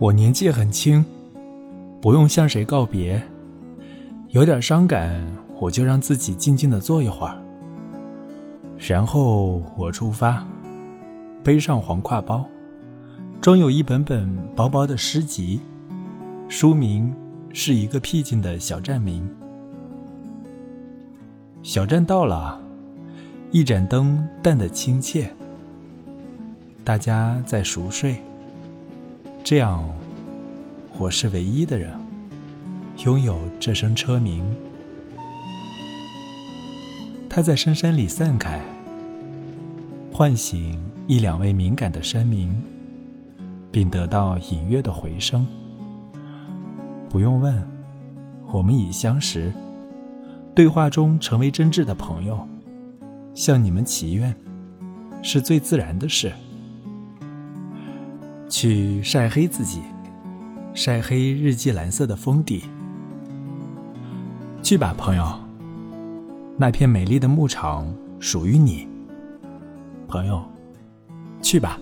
我年纪很轻，不用向谁告别，有点伤感，我就让自己静静的坐一会儿。然后我出发，背上黄挎包，装有一本本薄薄的诗集，书名是一个僻静的小站名。小站到了，一盏灯淡得亲切，大家在熟睡。这样，我是唯一的人，拥有这声车鸣。它在深山里散开，唤醒一两位敏感的山民，并得到隐约的回声。不用问，我们已相识，对话中成为真挚的朋友，向你们祈愿，是最自然的事。去晒黑自己，晒黑日记蓝色的封底。去吧，朋友，那片美丽的牧场属于你。朋友，去吧。